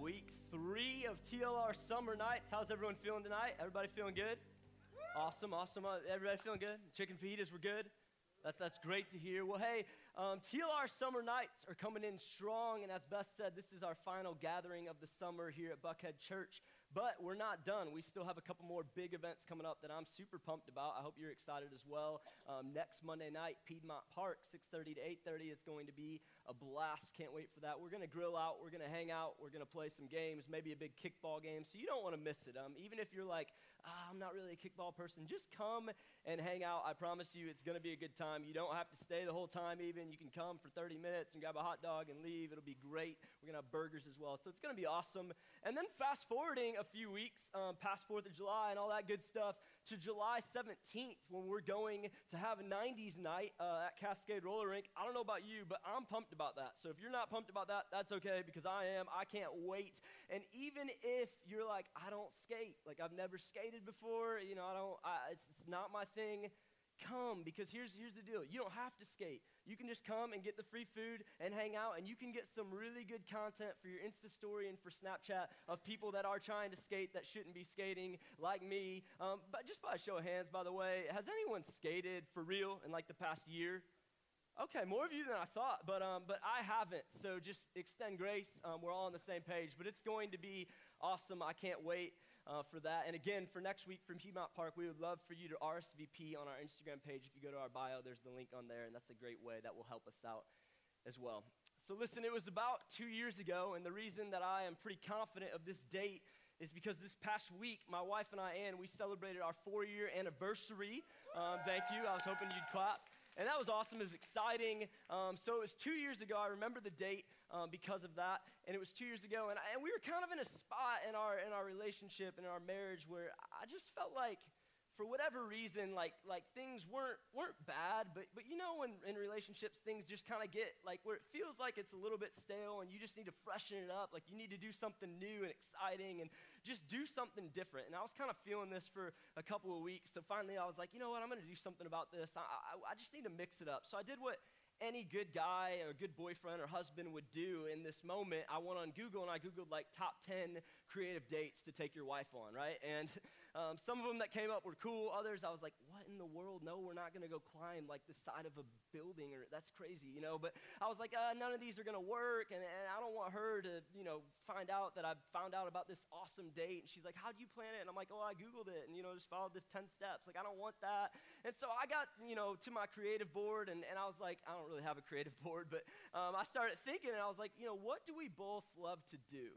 week three of TLR Summer Nights. How's everyone feeling tonight? Everybody feeling good? Awesome, awesome. Uh, everybody feeling good? Chicken fajitas were good? That's, that's great to hear. Well, hey, um, TLR Summer Nights are coming in strong, and as Beth said, this is our final gathering of the summer here at Buckhead Church. But we're not done. We still have a couple more big events coming up that I'm super pumped about. I hope you're excited as well. Um, next Monday night, Piedmont Park, 6:30 to 8:30. It's going to be a blast. Can't wait for that. We're going to grill out. We're going to hang out. We're going to play some games, maybe a big kickball game. So you don't want to miss it. Um, even if you're like, ah, I'm not really a kickball person, just come and hang out. I promise you, it's going to be a good time. You don't have to stay the whole time. Even you can come for 30 minutes and grab a hot dog and leave. It'll be great. We're going to have burgers as well. So it's going to be awesome. And then fast forwarding a few weeks um, past 4th of July and all that good stuff to July 17th when we're going to have a 90s night uh, at Cascade Roller Rink. I don't know about you, but I'm pumped about that. So if you're not pumped about that, that's okay because I am. I can't wait. And even if you're like, I don't skate, like I've never skated before, you know, I don't, I, it's, it's not my thing come because here's, here's the deal you don't have to skate you can just come and get the free food and hang out and you can get some really good content for your insta story and for snapchat of people that are trying to skate that shouldn't be skating like me um, but just by a show of hands by the way has anyone skated for real in like the past year Okay, more of you than I thought, but, um, but I haven't. So just extend grace. Um, we're all on the same page, but it's going to be awesome. I can't wait uh, for that. And again, for next week from Piedmont Park, we would love for you to RSVP on our Instagram page. If you go to our bio, there's the link on there, and that's a great way that will help us out as well. So, listen, it was about two years ago, and the reason that I am pretty confident of this date is because this past week, my wife and I, Ann, we celebrated our four year anniversary. Um, thank you. I was hoping you'd clap. And that was awesome. It was exciting. Um, so it was two years ago. I remember the date um, because of that. And it was two years ago. And, I, and we were kind of in a spot in our, in our relationship, in our marriage, where I just felt like for whatever reason, like, like things weren't, weren't bad, but, but you know, when in relationships, things just kind of get like where it feels like it's a little bit stale and you just need to freshen it up. Like you need to do something new and exciting and just do something different. And I was kind of feeling this for a couple of weeks. So finally, I was like, you know what? I'm going to do something about this. I, I, I just need to mix it up. So I did what any good guy or good boyfriend or husband would do in this moment, I went on Google and I Googled like top 10 creative dates to take your wife on, right? And um, some of them that came up were cool. Others, I was like, what in the world? No, we're not going to go climb like the side of a building or that's crazy, you know? But I was like, uh, none of these are going to work. And, and I don't want her to, you know, find out that I found out about this awesome date. And she's like, how'd you plan it? And I'm like, oh, I Googled it and, you know, just followed the 10 steps. Like, I don't want that. And so I got, you know, to my creative board and, and I was like, I don't really have a creative board, but um, I started thinking and I was like, you know, what do we both love to do?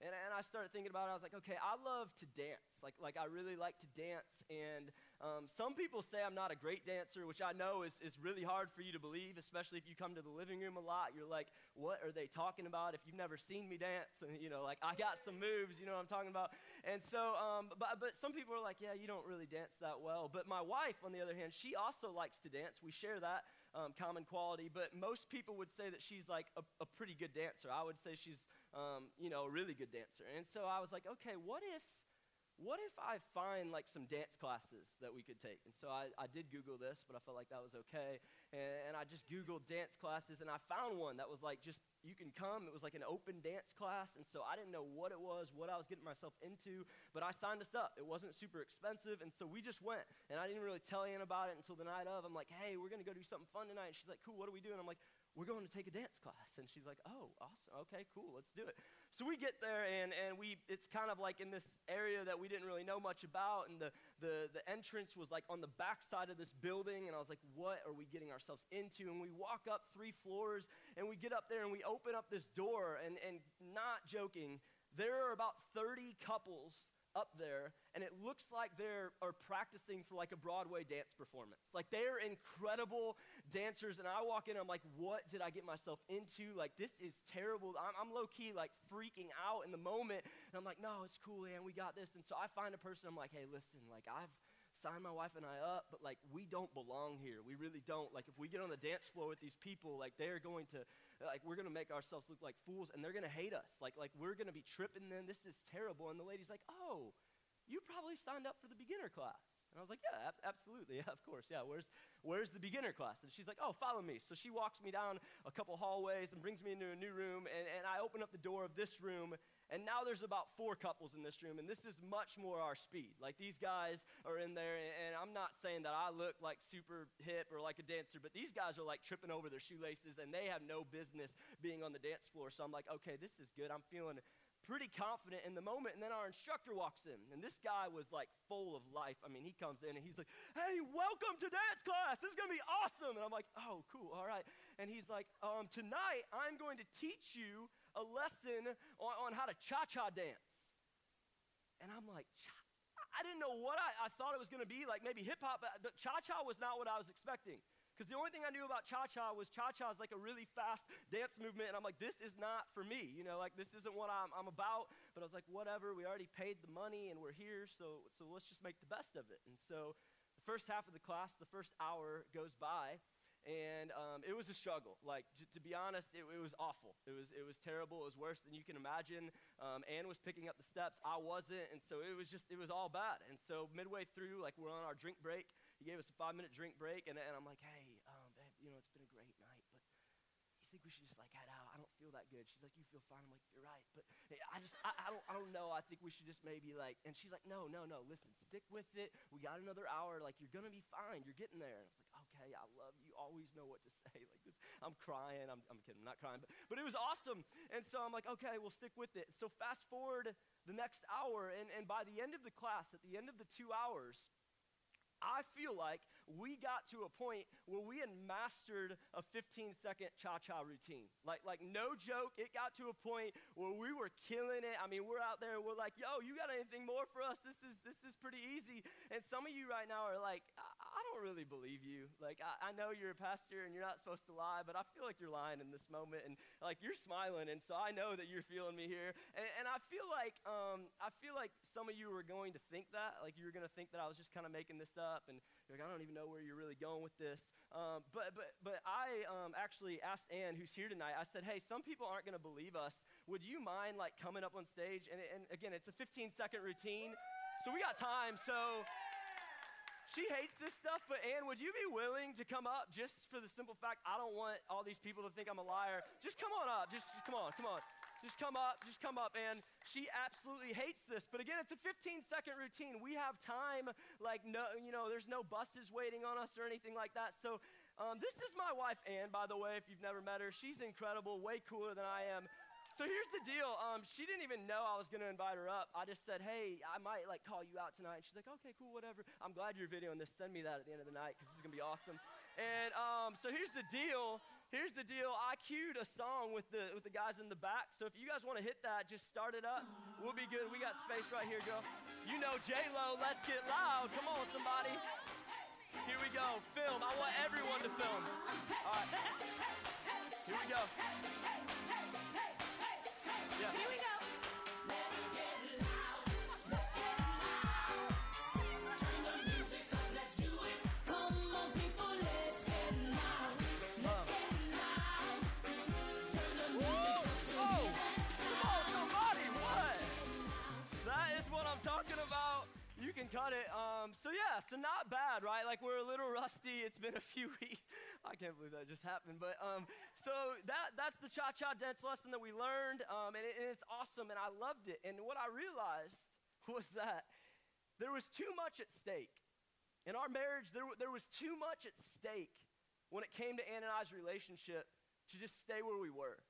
And, and I started thinking about it. I was like, okay, I love to dance. Like, like I really like to dance. And um, some people say I'm not a great dancer, which I know is, is really hard for you to believe, especially if you come to the living room a lot. You're like, what are they talking about if you've never seen me dance? And, you know, like, I got some moves, you know what I'm talking about? And so, um, but, but some people are like, yeah, you don't really dance that well. But my wife, on the other hand, she also likes to dance. We share that um, common quality. But most people would say that she's like a, a pretty good dancer. I would say she's, um, you know, a really good dancer. And so I was like, okay, what if what if I find like some dance classes that we could take? And so I, I did Google this, but I felt like that was okay. And, and, I just Googled dance classes, and I found one that was like just, you can come. It was like an open dance class. And so I didn't know what it was, what I was getting myself into, but I signed us up. It wasn't super expensive. And so we just went. And I didn't really tell Ann about it until the night of. I'm like, hey, we're going to go do something fun tonight. And she's like, cool, what are we doing? I'm like, we're going to take a dance class. And she's like, oh, awesome. Okay, cool. Let's do it. So we get there, and, and we, it's kind of like in this area that we didn't really know much about. And the, the, the entrance was like on the back side of this building. And I was like, what are we getting ourselves into? And we walk up three floors, and we get up there, and we open up this door. And, and not joking, there are about 30 couples up there and it looks like they are are practicing for like a Broadway dance performance. Like they are incredible dancers and I walk in I'm like what did I get myself into? Like this is terrible. I'm, I'm low key like freaking out in the moment and I'm like no it's cool man we got this and so I find a person I'm like hey listen like I've signed my wife and I up, but like we don't belong here. We really don't. Like if we get on the dance floor with these people, like they're going to like we're gonna make ourselves look like fools and they're gonna hate us. Like like we're gonna be tripping then. This is terrible. And the lady's like, oh, you probably signed up for the beginner class. And I was like, yeah, ab- absolutely. Yeah, of course. Yeah, where's, Where's the beginner class? And she's like, Oh, follow me. So she walks me down a couple hallways and brings me into a new room. And, and I open up the door of this room, and now there's about four couples in this room, and this is much more our speed. Like these guys are in there, and I'm not saying that I look like super hip or like a dancer, but these guys are like tripping over their shoelaces, and they have no business being on the dance floor. So I'm like, okay, this is good. I'm feeling pretty confident in the moment. And then our instructor walks in, and this guy was like full of life. I mean, he comes in and he's like, Hey, welcome to dance class. This is gonna be awesome. And I'm like, Oh, cool, all right. And he's like, um, Tonight, I'm going to teach you a lesson on, on how to cha cha dance. And I'm like, I didn't know what I, I thought it was gonna be, like maybe hip hop, but cha cha was not what I was expecting. Because the only thing I knew about cha cha was cha cha is like a really fast dance movement. And I'm like, this is not for me. You know, like this isn't what I'm, I'm about. But I was like, whatever, we already paid the money and we're here. So, so let's just make the best of it. And so the first half of the class, the first hour goes by and um, it was a struggle. Like to, be honest, it, it, was awful. It was it was terrible. It was worse than you can imagine. Um, Ann was picking up the steps. I wasn't, and so it was just it was all bad. And so midway through, like we're on our drink break, he gave us a five minute drink break, and, and I'm like, hey, um, babe, you know it's been a great night, but you think we should just like head out? I don't feel that good. She's like, you feel fine. I'm like, you're right, but I just I, I don't I don't know. I think we should just maybe like. And she's like, no, no, no. Listen, stick with it. We got another hour. Like you're gonna be fine. You're getting there. And I was like, okay, I love you. Always know what to say. Like this, I'm crying. I'm, I'm kidding. I'm not crying, but, but it was awesome. And so I'm like, okay, we'll stick with it. So fast forward the next hour, and, and by the end of the class, at the end of the two hours, I feel like we got to a point where we had mastered a 15 second cha cha routine. Like, like, no joke, it got to a point where we were killing it. I mean, we're out there and we're like, yo, you got anything more for us? This is, this is pretty easy. And some of you right now are like, I, I don't really believe you. Like, I, I know you're a pastor and you're not supposed to lie, but I feel like you're lying in this moment. And like, you're smiling. And so I know that you're feeling me here. And, and I feel like, um, I feel like some of you were going to think that. Like, you were going to think that I was just kind of making this up. And you're like, I don't even know where you're really going with this. Um, but, but, but I um, actually asked Ann, who's here tonight, I said, hey, some people aren't going to believe us. Would you mind like coming up on stage? And, and again, it's a 15 second routine. So we got time. So she hates this stuff, but Ann, would you be willing to come up just for the simple fact I don't want all these people to think I'm a liar? Just come on up. Just come on, come on. Just come up, just come up. And she absolutely hates this. But again, it's a 15 second routine. We have time, like, no, you know, there's no buses waiting on us or anything like that. So, um, this is my wife, Ann, by the way, if you've never met her. She's incredible, way cooler than I am. So here's the deal. Um, she didn't even know I was going to invite her up. I just said, hey, I might like call you out tonight. And she's like, okay, cool, whatever. I'm glad you're videoing this. Send me that at the end of the night because this is going to be awesome. And um, so here's the deal. Here's the deal. I queued a song with the with the guys in the back. So if you guys want to hit that, just start it up. We'll be good. We got space right here, girl. You know J Lo. Let's get loud. Come on, somebody. Here we go. Film. I want everyone to film. All right. Here we go. Yeah. Here we go. Yeah, so not bad, right? Like we're a little rusty. It's been a few weeks. I can't believe that just happened. But um, so that that's the cha-cha dance lesson that we learned, um, and, it, and it's awesome, and I loved it. And what I realized was that there was too much at stake. In our marriage, There there was too much at stake when it came to Ann and I's relationship to just stay where we were.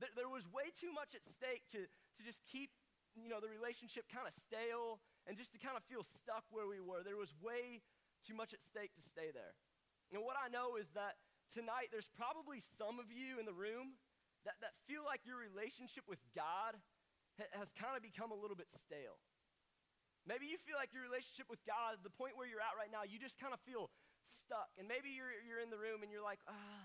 There, there was way too much at stake to, to just keep you know, the relationship kind of stale and just to kind of feel stuck where we were. There was way too much at stake to stay there. And what I know is that tonight there's probably some of you in the room that, that feel like your relationship with God ha- has kind of become a little bit stale. Maybe you feel like your relationship with God, the point where you're at right now, you just kind of feel stuck. And maybe you're, you're in the room and you're like, ah,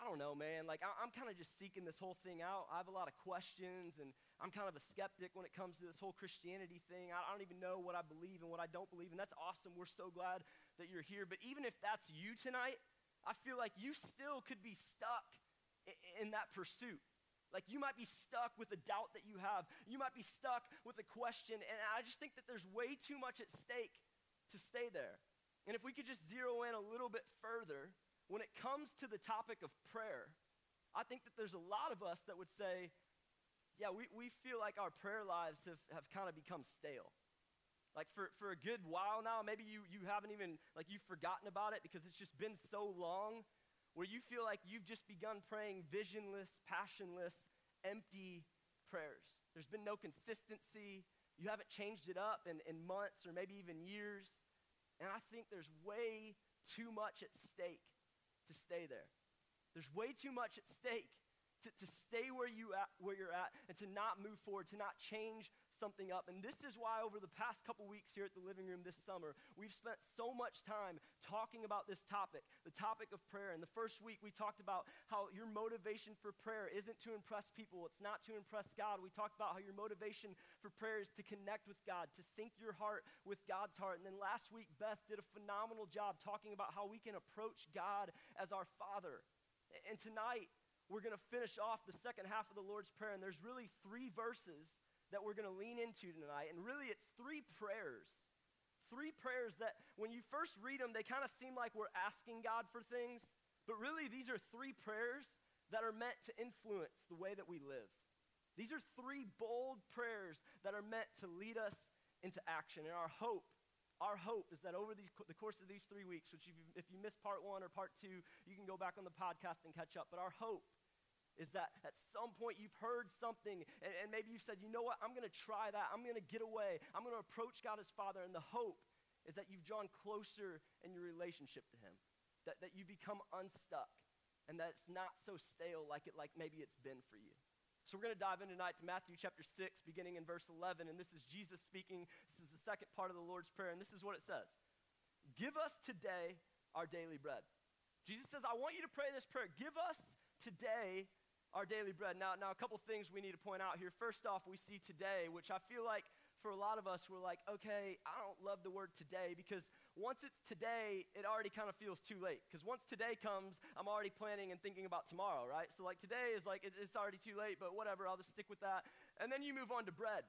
I don't know, man. Like, I- I'm kind of just seeking this whole thing out. I have a lot of questions, and I'm kind of a skeptic when it comes to this whole Christianity thing. I don't even know what I believe and what I don't believe, and that's awesome. We're so glad that you're here. But even if that's you tonight, I feel like you still could be stuck in that pursuit. Like you might be stuck with a doubt that you have. You might be stuck with a question. And I just think that there's way too much at stake to stay there. And if we could just zero in a little bit further, when it comes to the topic of prayer, I think that there's a lot of us that would say, yeah, we, we feel like our prayer lives have, have kind of become stale. Like for, for a good while now, maybe you, you haven't even, like you've forgotten about it because it's just been so long where you feel like you've just begun praying visionless, passionless, empty prayers. There's been no consistency. You haven't changed it up in, in months or maybe even years. And I think there's way too much at stake to stay there. There's way too much at stake to, to stay where, you at, where you're at and to not move forward, to not change something up. And this is why, over the past couple weeks here at the living room this summer, we've spent so much time talking about this topic, the topic of prayer. And the first week, we talked about how your motivation for prayer isn't to impress people, it's not to impress God. We talked about how your motivation for prayer is to connect with God, to sync your heart with God's heart. And then last week, Beth did a phenomenal job talking about how we can approach God as our Father. And tonight, we're going to finish off the second half of the Lord's Prayer, and there's really three verses that we're going to lean into tonight. And really, it's three prayers. Three prayers that, when you first read them, they kind of seem like we're asking God for things, but really, these are three prayers that are meant to influence the way that we live. These are three bold prayers that are meant to lead us into action. And our hope our hope is that over these, the course of these three weeks, which if you, if you missed part one or part two, you can go back on the podcast and catch up. But our hope is that at some point you've heard something and, and maybe you've said, you know what, I'm going to try that. I'm going to get away. I'm going to approach God as Father. And the hope is that you've drawn closer in your relationship to Him, that, that you become unstuck, and that it's not so stale like it like maybe it's been for you. So we're going to dive in tonight to Matthew chapter 6, beginning in verse 11. And this is Jesus speaking. This is the second part of the Lord's Prayer. And this is what it says Give us today our daily bread. Jesus says, I want you to pray this prayer. Give us today our daily bread. Now, now a couple things we need to point out here. First off, we see today, which I feel like for a lot of us, we're like, okay, I don't love the word today because once it's today, it already kind of feels too late. Because once today comes, I'm already planning and thinking about tomorrow, right? So, like, today is like, it, it's already too late, but whatever, I'll just stick with that. And then you move on to bread.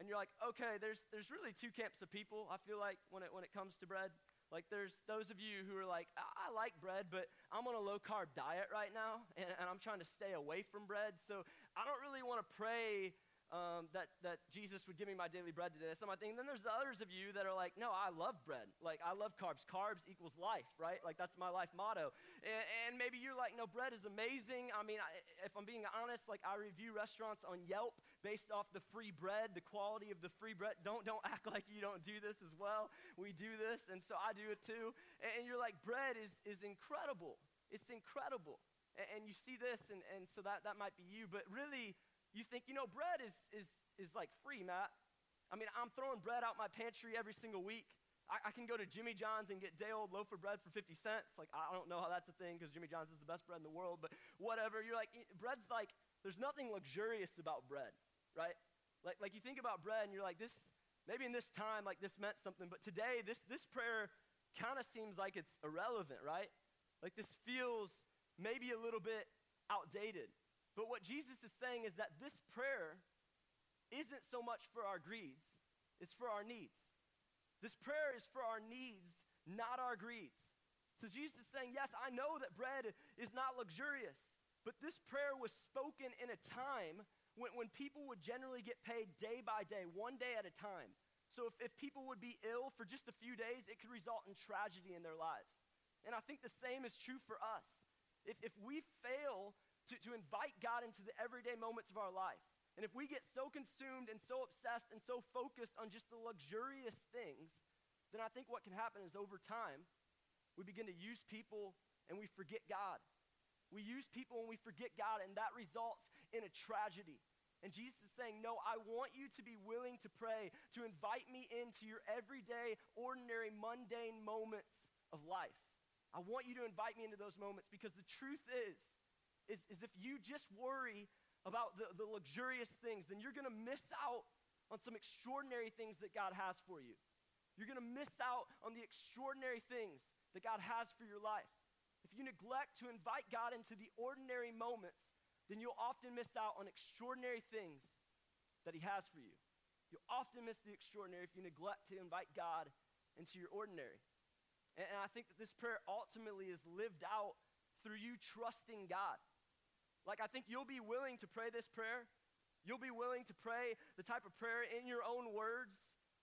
And you're like, okay, there's, there's really two camps of people, I feel like, when it, when it comes to bread. Like, there's those of you who are like, I, I like bread, but I'm on a low carb diet right now, and, and I'm trying to stay away from bread. So, I don't really want to pray um, that, that Jesus would give me my daily bread today. Some I think. then there's the others of you that are like, no, I love bread. Like, I love carbs. Carbs equals life, right? Like, that's my life motto. And, and maybe you're like, no, bread is amazing. I mean, I, if I'm being honest, like, I review restaurants on Yelp based off the free bread, the quality of the free bread. Don't, don't act like you don't do this as well. We do this, and so I do it too. And, and you're like, bread is, is incredible. It's incredible. And, and you see this, and, and so that, that might be you. But really, you think, you know, bread is, is, is like free, Matt. I mean, I'm throwing bread out my pantry every single week. I, I can go to Jimmy John's and get day old loaf of bread for 50 cents. Like, I don't know how that's a thing because Jimmy John's is the best bread in the world, but whatever. You're like, eh, bread's like, there's nothing luxurious about bread, right? Like, like you think about bread and you're like, this, maybe in this time, like this meant something, but today, this, this prayer kind of seems like it's irrelevant, right? Like this feels maybe a little bit outdated. But what Jesus is saying is that this prayer isn't so much for our greeds, it's for our needs. This prayer is for our needs, not our greeds. So Jesus is saying, Yes, I know that bread is not luxurious, but this prayer was spoken in a time when, when people would generally get paid day by day, one day at a time. So if, if people would be ill for just a few days, it could result in tragedy in their lives. And I think the same is true for us. If, if we fail to, to invite God into the everyday moments of our life. And if we get so consumed and so obsessed and so focused on just the luxurious things, then I think what can happen is over time, we begin to use people and we forget God. We use people and we forget God, and that results in a tragedy. And Jesus is saying, No, I want you to be willing to pray, to invite me into your everyday, ordinary, mundane moments of life. I want you to invite me into those moments because the truth is, is, is if you just worry about the, the luxurious things, then you're going to miss out on some extraordinary things that God has for you. You're going to miss out on the extraordinary things that God has for your life. If you neglect to invite God into the ordinary moments, then you'll often miss out on extraordinary things that He has for you. You'll often miss the extraordinary if you neglect to invite God into your ordinary. And, and I think that this prayer ultimately is lived out through you trusting God. Like, I think you'll be willing to pray this prayer. You'll be willing to pray the type of prayer in your own words.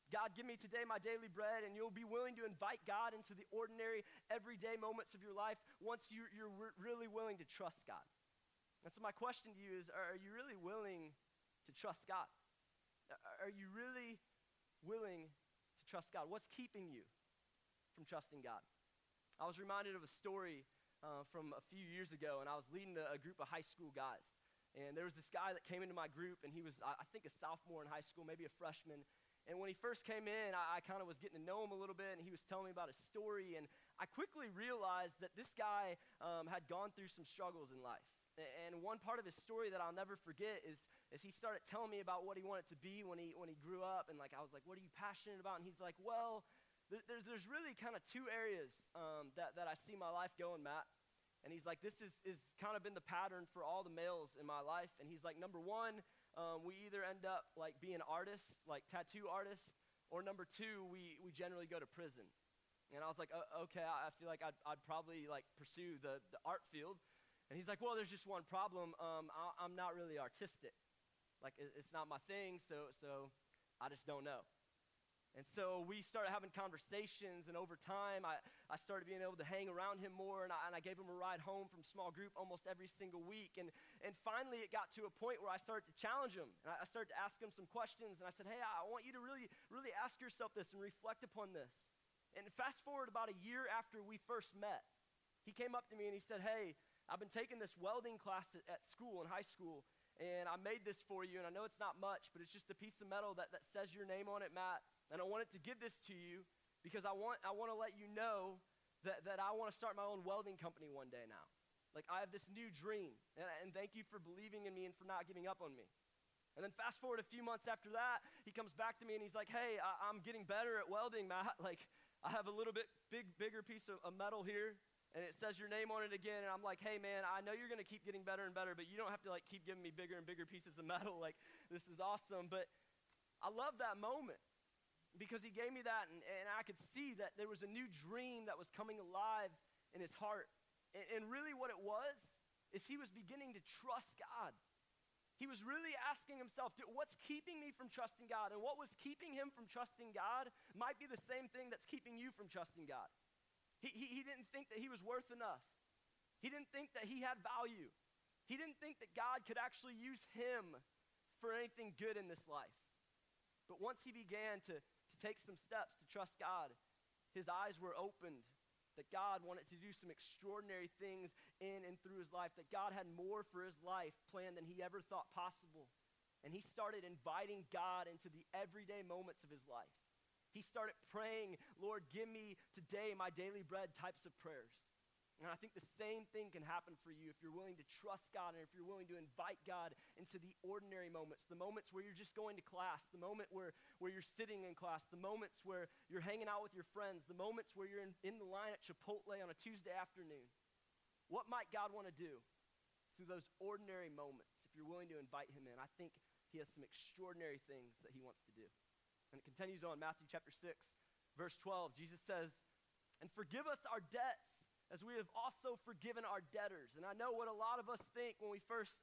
God, give me today my daily bread, and you'll be willing to invite God into the ordinary, everyday moments of your life once you're, you're re- really willing to trust God. And so, my question to you is Are you really willing to trust God? Are you really willing to trust God? What's keeping you from trusting God? I was reminded of a story uh, from a few years ago, and I was leading a, a, group of high school guys. And there was this guy that came into my group, and he was, I, I think, a sophomore in high school, maybe a freshman. And when he first came in, I, I kind of was getting to know him a little bit, and he was telling me about his story. And I quickly realized that this guy um, had gone through some struggles in life. And one part of his story that I'll never forget is, is he started telling me about what he wanted to be when he, when he grew up. And like, I was like, what are you passionate about? And he's like, well, there, there's, there's really kind of two areas um, that, that I see my life going, Matt. And he's like, this is, is kind of been the pattern for all the males in my life. And he's like, number one, um, we either end up like being artists, like tattoo artists, or number two, we, we generally go to prison. And I was like, okay, I feel like I'd, I'd probably like pursue the, the art field. And he's like, well, there's just one problem. Um, I, am not really artistic. Like, it, it's not my thing, so, so I just don't know. And so we started having conversations, and over time, I, I started being able to hang around him more, and I, and I gave him a ride home from small group almost every single week. And, and finally, it got to a point where I started to challenge him, and I, I started to ask him some questions, and I said, Hey, I want you to really, really ask yourself this and reflect upon this. And fast forward about a year after we first met, he came up to me and he said, Hey, I've been taking this welding class at, at school, in high school, and I made this for you, and I know it's not much, but it's just a piece of metal that, that says your name on it, Matt. And I wanted to give this to you because I want, I want to let you know that, that I want to start my own welding company one day now. Like, I have this new dream. And, and thank you for believing in me and for not giving up on me. And then fast forward a few months after that, he comes back to me and he's like, hey, I, am getting better at welding, Matt. Like, I have a little bit big, bigger piece of, of metal here and it says your name on it again and i'm like hey man i know you're going to keep getting better and better but you don't have to like keep giving me bigger and bigger pieces of metal like this is awesome but i love that moment because he gave me that, and, and I could see that there was a new dream that was coming alive in his heart. And, and really, what it was is he was beginning to trust God. He was really asking himself, what's keeping me from trusting God? And what was keeping him from trusting God might be the same thing that's keeping you from trusting God. He, he, he didn't think that he was worth enough, he didn't think that he had value, he didn't think that God could actually use him for anything good in this life. But once he began to, take some steps to trust God. His eyes were opened that God wanted to do some extraordinary things in and through his life, that God had more for his life planned than he ever thought possible. And he started inviting God into the everyday moments of his life. He started praying, Lord, give me today my daily bread types of prayers. And I think the same thing can happen for you if you're willing to trust God and if you're willing to invite God into the ordinary moments, the moments where you're just going to class, the moment where, where you're sitting in class, the moments where you're hanging out with your friends, the moments where you're in, in the line at Chipotle on a Tuesday afternoon. What might God want to do through those ordinary moments if you're willing to invite Him in? I think He has some extraordinary things that He wants to do. And it continues on, Matthew chapter 6, verse 12. Jesus says, And forgive us our debts as we have also forgiven our debtors. And I know what a lot of us think when we first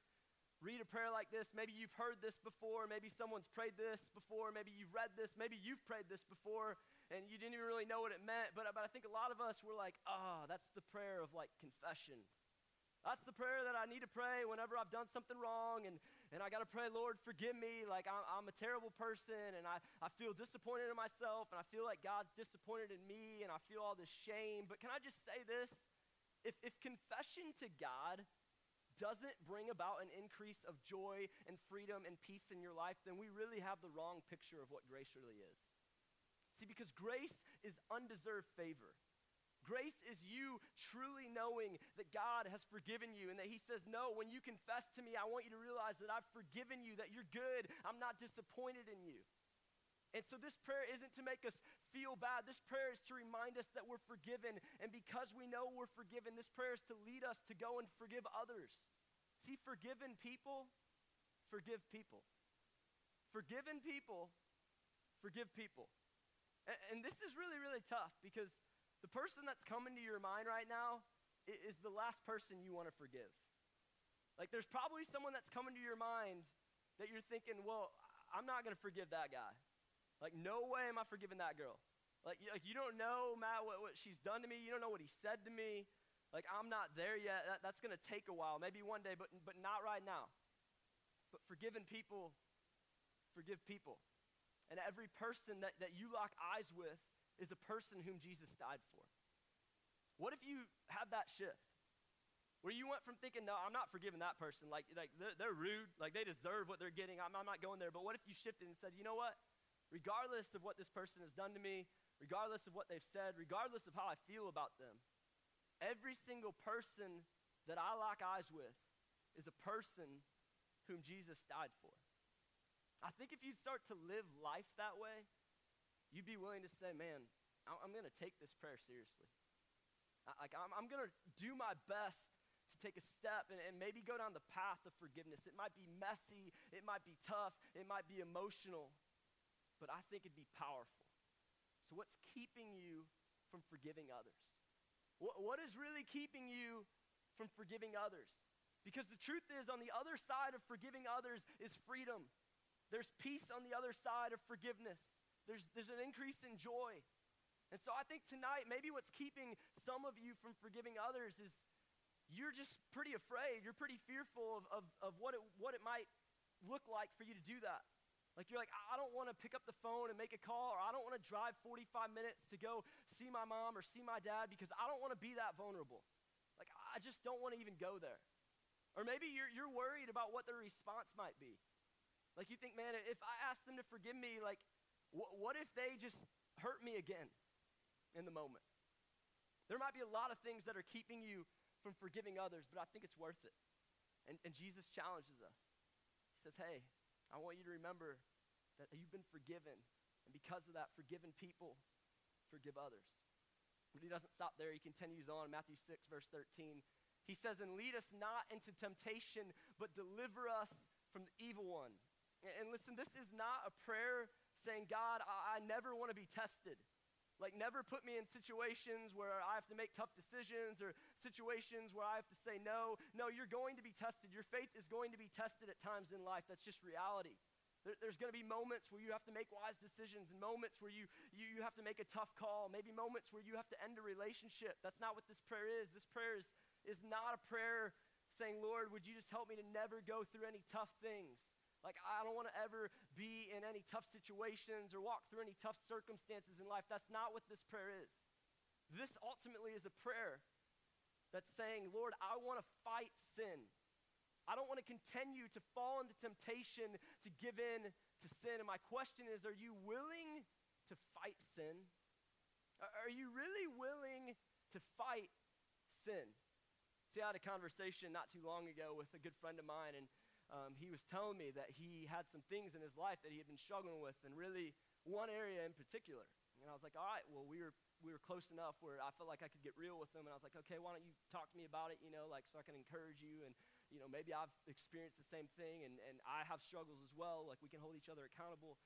read a prayer like this. Maybe you've heard this before. Maybe someone's prayed this before. Maybe you've read this. Maybe you've prayed this before and you didn't even really know what it meant. But, but I think a lot of us were like, ah, oh, that's the prayer of like confession. That's the prayer that I need to pray whenever I've done something wrong and, and I got to pray, Lord, forgive me. Like I'm, I'm, a terrible person and I, I feel disappointed in myself and I feel like God's disappointed in me and I feel all this shame. But can I just say this? If, if confession to God doesn't bring about an increase of joy and freedom and peace in your life, then we really have the wrong picture of what grace really is. See, because grace is undeserved favor. Grace is you truly knowing that God has forgiven you and that He says, No, when you confess to me, I want you to realize that I've forgiven you, that you're good. I'm not disappointed in you. And so, this prayer isn't to make us feel bad. This prayer is to remind us that we're forgiven. And because we know we're forgiven, this prayer is to lead us to go and forgive others. See, forgiven people forgive people. Forgiven people forgive people. And, and this is really, really tough because the person that's coming to your mind right now is the last person you want to forgive. Like, there's probably someone that's coming to your mind that you're thinking, well, I'm not going to forgive that guy. Like, no way am I forgiving that girl. Like, like, you don't know, Matt, what, what she's done to me. You don't know what he said to me. Like, I'm not there yet. That, that's going to take a while, maybe one day, but, but not right now. But forgiving people, forgive people. And every person that, that you lock eyes with is a person whom Jesus died for. What if you have that shift? Where you went from thinking, no, I'm not forgiving that person. Like, like they're, they're rude. Like, they deserve what they're getting. I'm, I'm not going there. But what if you shifted and said, you know what? Regardless of what this person has done to me, regardless of what they've said, regardless of how I feel about them, every single person that I lock eyes with is a person whom Jesus died for. I think if you start to live life that way, you'd be willing to say, man, I'm going to take this prayer seriously. Like, I'm, I'm going to do my best to take a step and, and maybe go down the path of forgiveness. It might be messy, it might be tough, it might be emotional, but I think it'd be powerful. So, what's keeping you from forgiving others? What, what is really keeping you from forgiving others? Because the truth is, on the other side of forgiving others is freedom. There's peace on the other side of forgiveness. There's, there's an increase in joy. And so I think tonight, maybe what's keeping some of you from forgiving others is you're just pretty afraid. You're pretty fearful of, of, of what, it, what it might look like for you to do that. Like you're like, I don't want to pick up the phone and make a call, or I don't want to drive 45 minutes to go see my mom or see my dad because I don't want to be that vulnerable. Like I just don't want to even go there. Or maybe you're, you're worried about what their response might be. Like you think, man, if I ask them to forgive me, like, wh- what if they just hurt me again in the moment? There might be a lot of things that are keeping you from forgiving others, but I think it's worth it. And, and Jesus challenges us. He says, hey, I want you to remember that you've been forgiven. And because of that, forgiven people forgive others. But he doesn't stop there. He continues on, Matthew 6, verse 13. He says, And lead us not into temptation, but deliver us from the evil one. And listen, this is not a prayer saying, God, I, I never want to be tested. Like, never put me in situations where I have to make tough decisions or situations where I have to say no. No, you're going to be tested. Your faith is going to be tested at times in life. That's just reality. There, there's going to be moments where you have to make wise decisions and moments where you, you, you have to make a tough call, maybe moments where you have to end a relationship. That's not what this prayer is. This prayer is, is not a prayer saying, Lord, would you just help me to never go through any tough things? Like, I don't want to ever be in any tough situations or walk through any tough circumstances in life. That's not what this prayer is. This ultimately is a prayer that's saying, Lord, I want to fight sin. I don't want to continue to fall into temptation to give in to sin. And my question is, are you willing to fight sin? Are you really willing to fight sin? See, I had a conversation not too long ago with a good friend of mine, and um, he was telling me that he had some things in his life that he had been struggling with, and really one area in particular. And I was like, all right, well, we were, we were close enough where I felt like I could get real with him. And I was like, okay, why don't you talk to me about it, you know, like so I can encourage you. And, you know, maybe I've experienced the same thing and, and I have struggles as well. Like we can hold each other accountable.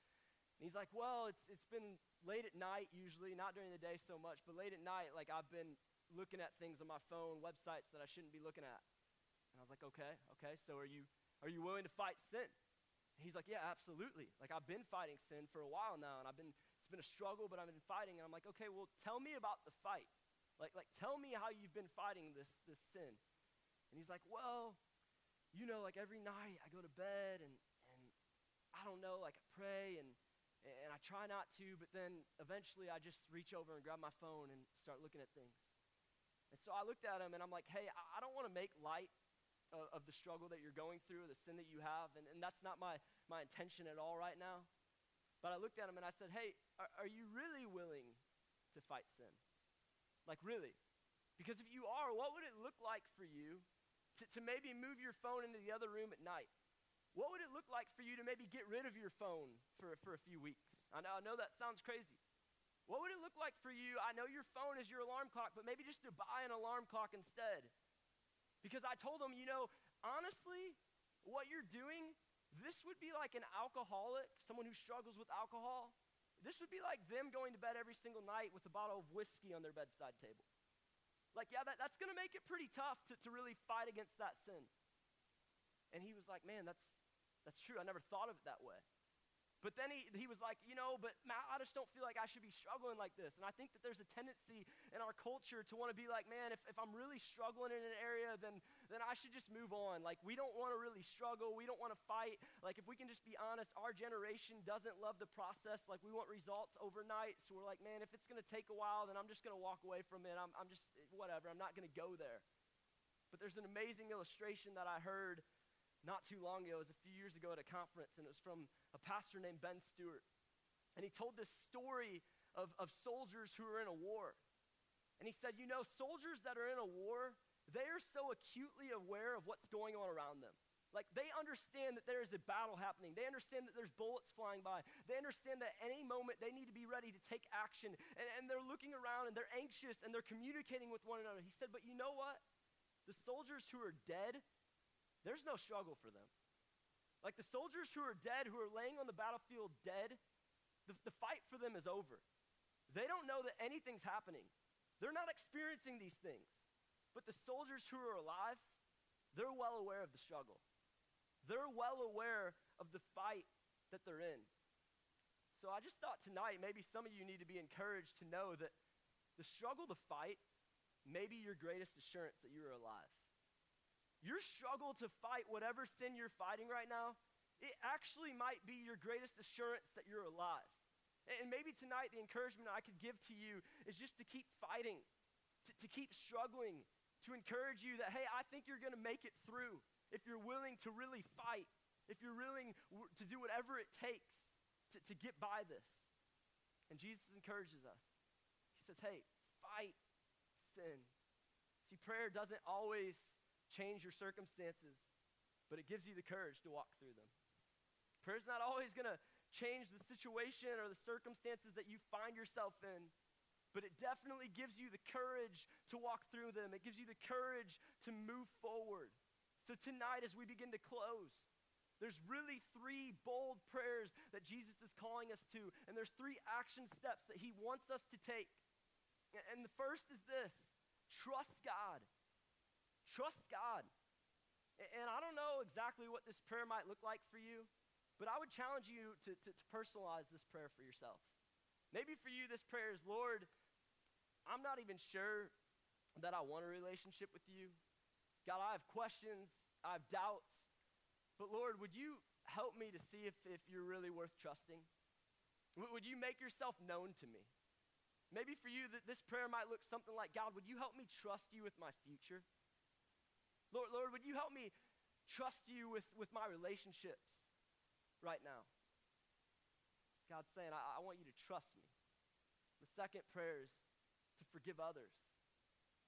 And he's like, well, it's, it's been late at night usually, not during the day so much, but late at night, like I've been looking at things on my phone, websites that I shouldn't be looking at. And I was like, okay, okay, so are you, are you willing to fight sin? And he's like, yeah, absolutely. Like I've been fighting sin for a while now, and I've been, it's been a struggle, but I've been fighting. And I'm like, okay, well, tell me about the fight. Like, like tell me how you've been fighting this, this sin. And he's like, well, you know, like every night I go to bed and, and I don't know, like I pray and, and I try not to, but then eventually I just reach over and grab my phone and start looking at things. And so I looked at him and I'm like, hey, I, I don't want to make light of, of the struggle that you're going through, the sin that you have, and, and that's not my, my intention at all right now. But I looked at him and I said, hey, are, are you really willing to fight sin? Like, really? Because if you are, what would it look like for you to, to maybe move your phone into the other room at night? What would it look like for you to maybe get rid of your phone for, for a few weeks? I know, I know that sounds crazy. What would it look like for you? I know your phone is your alarm clock, but maybe just to buy an alarm clock instead. Because I told him, you know, honestly, what you're doing, this would be like an alcoholic, someone who struggles with alcohol. this would be like them going to bed every single night with a bottle of whiskey on their bedside table. Like, yeah, that, that's going to make it pretty tough to, to really fight against that sin. And he was like, man, that's, that's true. I never thought of it that way. But then he, he was like, you know, but Matt, I just don't feel like I should be struggling like this. And I think that there's a tendency in our culture to want to be like, man, if, if I'm really struggling in an area, then, then I should just move on. Like, we don't want to really struggle. We don't want to fight. Like, if we can just be honest, our generation doesn't love the process. Like, we want results overnight. So we're like, man, if it's going to take a while, then I'm just going to walk away from it. I'm, I'm just, whatever. I'm not going to go there. But there's an amazing illustration that I heard not too long ago. It was a few years ago at a conference, and it was from a pastor named Ben Stuart. And he told this story of, of soldiers who were in a war. And he said, You know, soldiers that are in a war, they are so acutely aware of what's going on around them. Like, they understand that there is a battle happening. They understand that there's bullets flying by. They understand that any moment they need to be ready to take action. And, and they're looking around and they're anxious and they're communicating with one another. He said, But you know what? The soldiers who are dead, there's no struggle for them. Like the soldiers who are dead, who are laying on the battlefield dead, the, the fight for them is over. They don't know that anything's happening. They're not experiencing these things. But the soldiers who are alive, they're well aware of the struggle. They're well aware of the fight that they're in. So I just thought tonight maybe some of you need to be encouraged to know that the struggle to fight may be your greatest assurance that you're alive. Your struggle to fight whatever sin you're fighting right now, it actually might be your greatest assurance that you're alive. And maybe tonight the encouragement I could give to you is just to keep fighting, to, to keep struggling, to encourage you that, hey, I think you're going to make it through if you're willing to really fight, if you're willing to do whatever it takes to, to get by this. And Jesus encourages us. He says, hey, fight sin. See, prayer doesn't always change your circumstances, but it gives you the courage to walk through them. Prayer's not always going to change the situation or the circumstances that you find yourself in, but it definitely gives you the courage to walk through them. It gives you the courage to move forward. So, tonight, as we begin to close, there's really three bold prayers that Jesus is calling us to, and there's three action steps that he wants us to take. And the first is this trust God. Trust God. And I don't know exactly what this prayer might look like for you, but I would challenge you to, to, to, personalize this prayer for yourself. Maybe for you, this prayer is Lord, I'm not even sure that I want a relationship with you. God, I have questions, I have doubts, but Lord, would you help me to see if, if you're really worth trusting? Would you make yourself known to me? Maybe for you, that this prayer might look something like God, would you help me trust you with my future? Lord, Lord, would you help me trust you with, with my relationships right now? God's saying, I, I want you to trust me. The second prayer is to forgive others.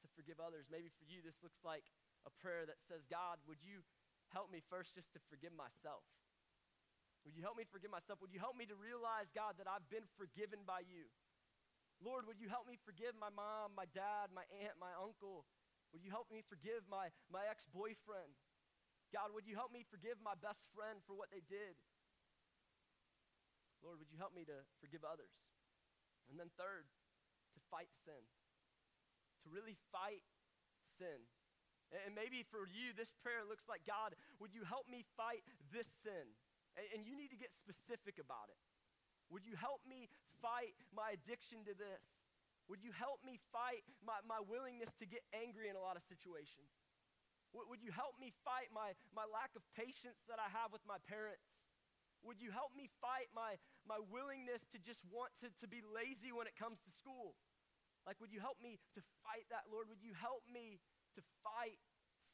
To forgive others. Maybe for you, this looks like a prayer that says, God, would you help me first just to forgive myself? Would you help me forgive myself? Would you help me to realize, God, that I've been forgiven by you? Lord, would you help me forgive my mom, my dad, my aunt, my uncle, would you help me forgive my, my ex boyfriend? God, would you help me forgive my best friend for what they did? Lord, would you help me to forgive others? And then, third, to fight sin. To really fight sin. And maybe for you, this prayer looks like God, would you help me fight this sin? And, and you need to get specific about it. Would you help me fight my addiction to this? Would you help me fight my, my willingness to get angry in a lot of situations? Would you help me fight my, my lack of patience that I have with my parents? Would you help me fight my, my willingness to just want to, to be lazy when it comes to school? Like, would you help me to fight that, Lord? Would you help me to fight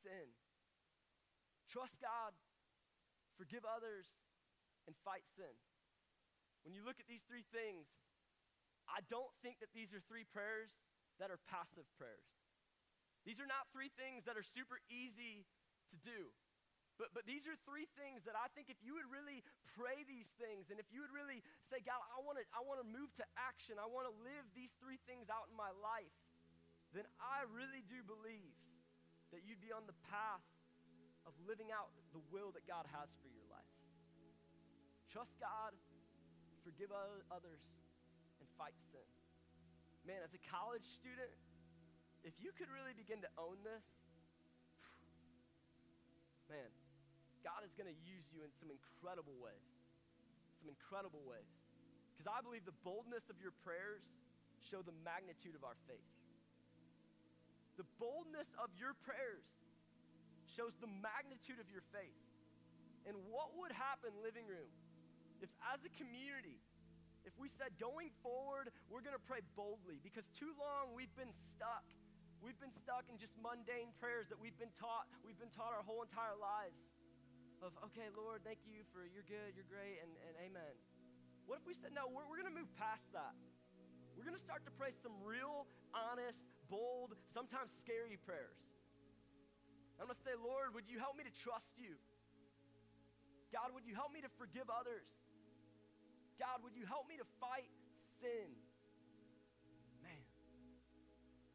sin? Trust God, forgive others, and fight sin. When you look at these three things, I don't think that these are three prayers that are passive prayers. These are not three things that are super easy to do. But, but these are three things that I think if you would really pray these things and if you would really say, God, I want to I wanna move to action, I want to live these three things out in my life, then I really do believe that you'd be on the path of living out the will that God has for your life. Trust God, forgive others, and fight sin. Man, as a college student, if you could really begin to own this, man, God is going to use you in some incredible ways. Some incredible ways. Because I believe the boldness of your prayers show the magnitude of our faith. The boldness of your prayers shows the magnitude of your faith. And what would happen, Living Room, if as a community, if we said going forward, we're going to pray boldly because too long we've been stuck. We've been stuck in just mundane prayers that we've been taught. We've been taught our whole entire lives of, okay, Lord, thank you for you're good, you're great, and, and amen. What if we said, no, we're, we're going to move past that? We're going to start to pray some real, honest, bold, sometimes scary prayers. I'm going to say, Lord, would you help me to trust you? God, would you help me to forgive others? God, would you help me to fight sin? Man,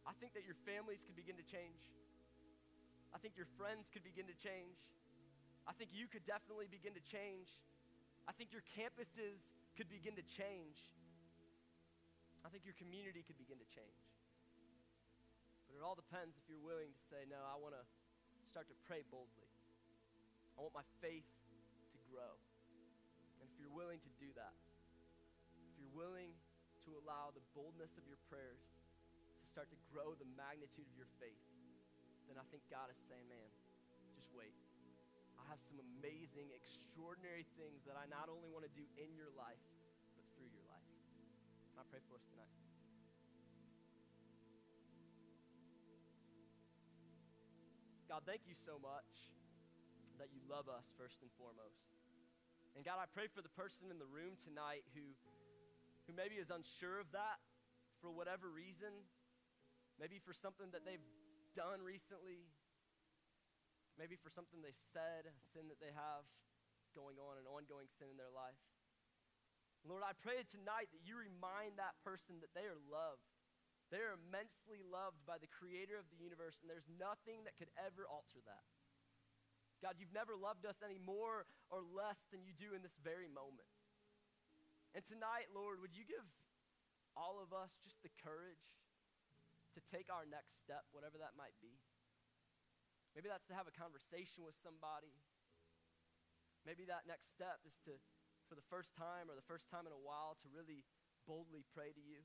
I think that your families could begin to change. I think your friends could begin to change. I think you could definitely begin to change. I think your campuses could begin to change. I think your community could begin to change. But it all depends if you're willing to say, No, I want to start to pray boldly. I want my faith to grow. And if you're willing to do that, willing to allow the boldness of your prayers to start to grow the magnitude of your faith, then I think God is saying, Man, just wait. I have some amazing, extraordinary things that I not only want to do in your life, but through your life. Can I pray for us tonight? God, thank you so much that you love us first and foremost. And God, I pray for the person in the room tonight who, who maybe is unsure of that for whatever reason, maybe for something that they've done recently, maybe for something they've said, a sin that they have going on, an ongoing sin in their life. Lord, I pray tonight that you remind that person that they are loved. They are immensely loved by the creator of the universe, and there's nothing that could ever alter that. God, you've never loved us any more or less than you do in this very moment. And tonight, Lord, would you give all of us just the courage to take our next step, whatever that might be? Maybe that's to have a conversation with somebody. Maybe that next step is to, for the first time or the first time in a while, to really boldly pray to you.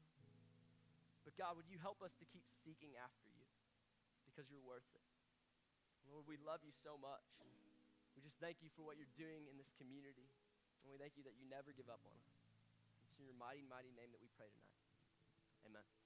But God, would you help us to keep seeking after you because you're worth it? Lord, we love you so much. We just thank you for what you're doing in this community. And we thank you that you never give up on us. In your mighty, mighty name that we pray tonight. Amen.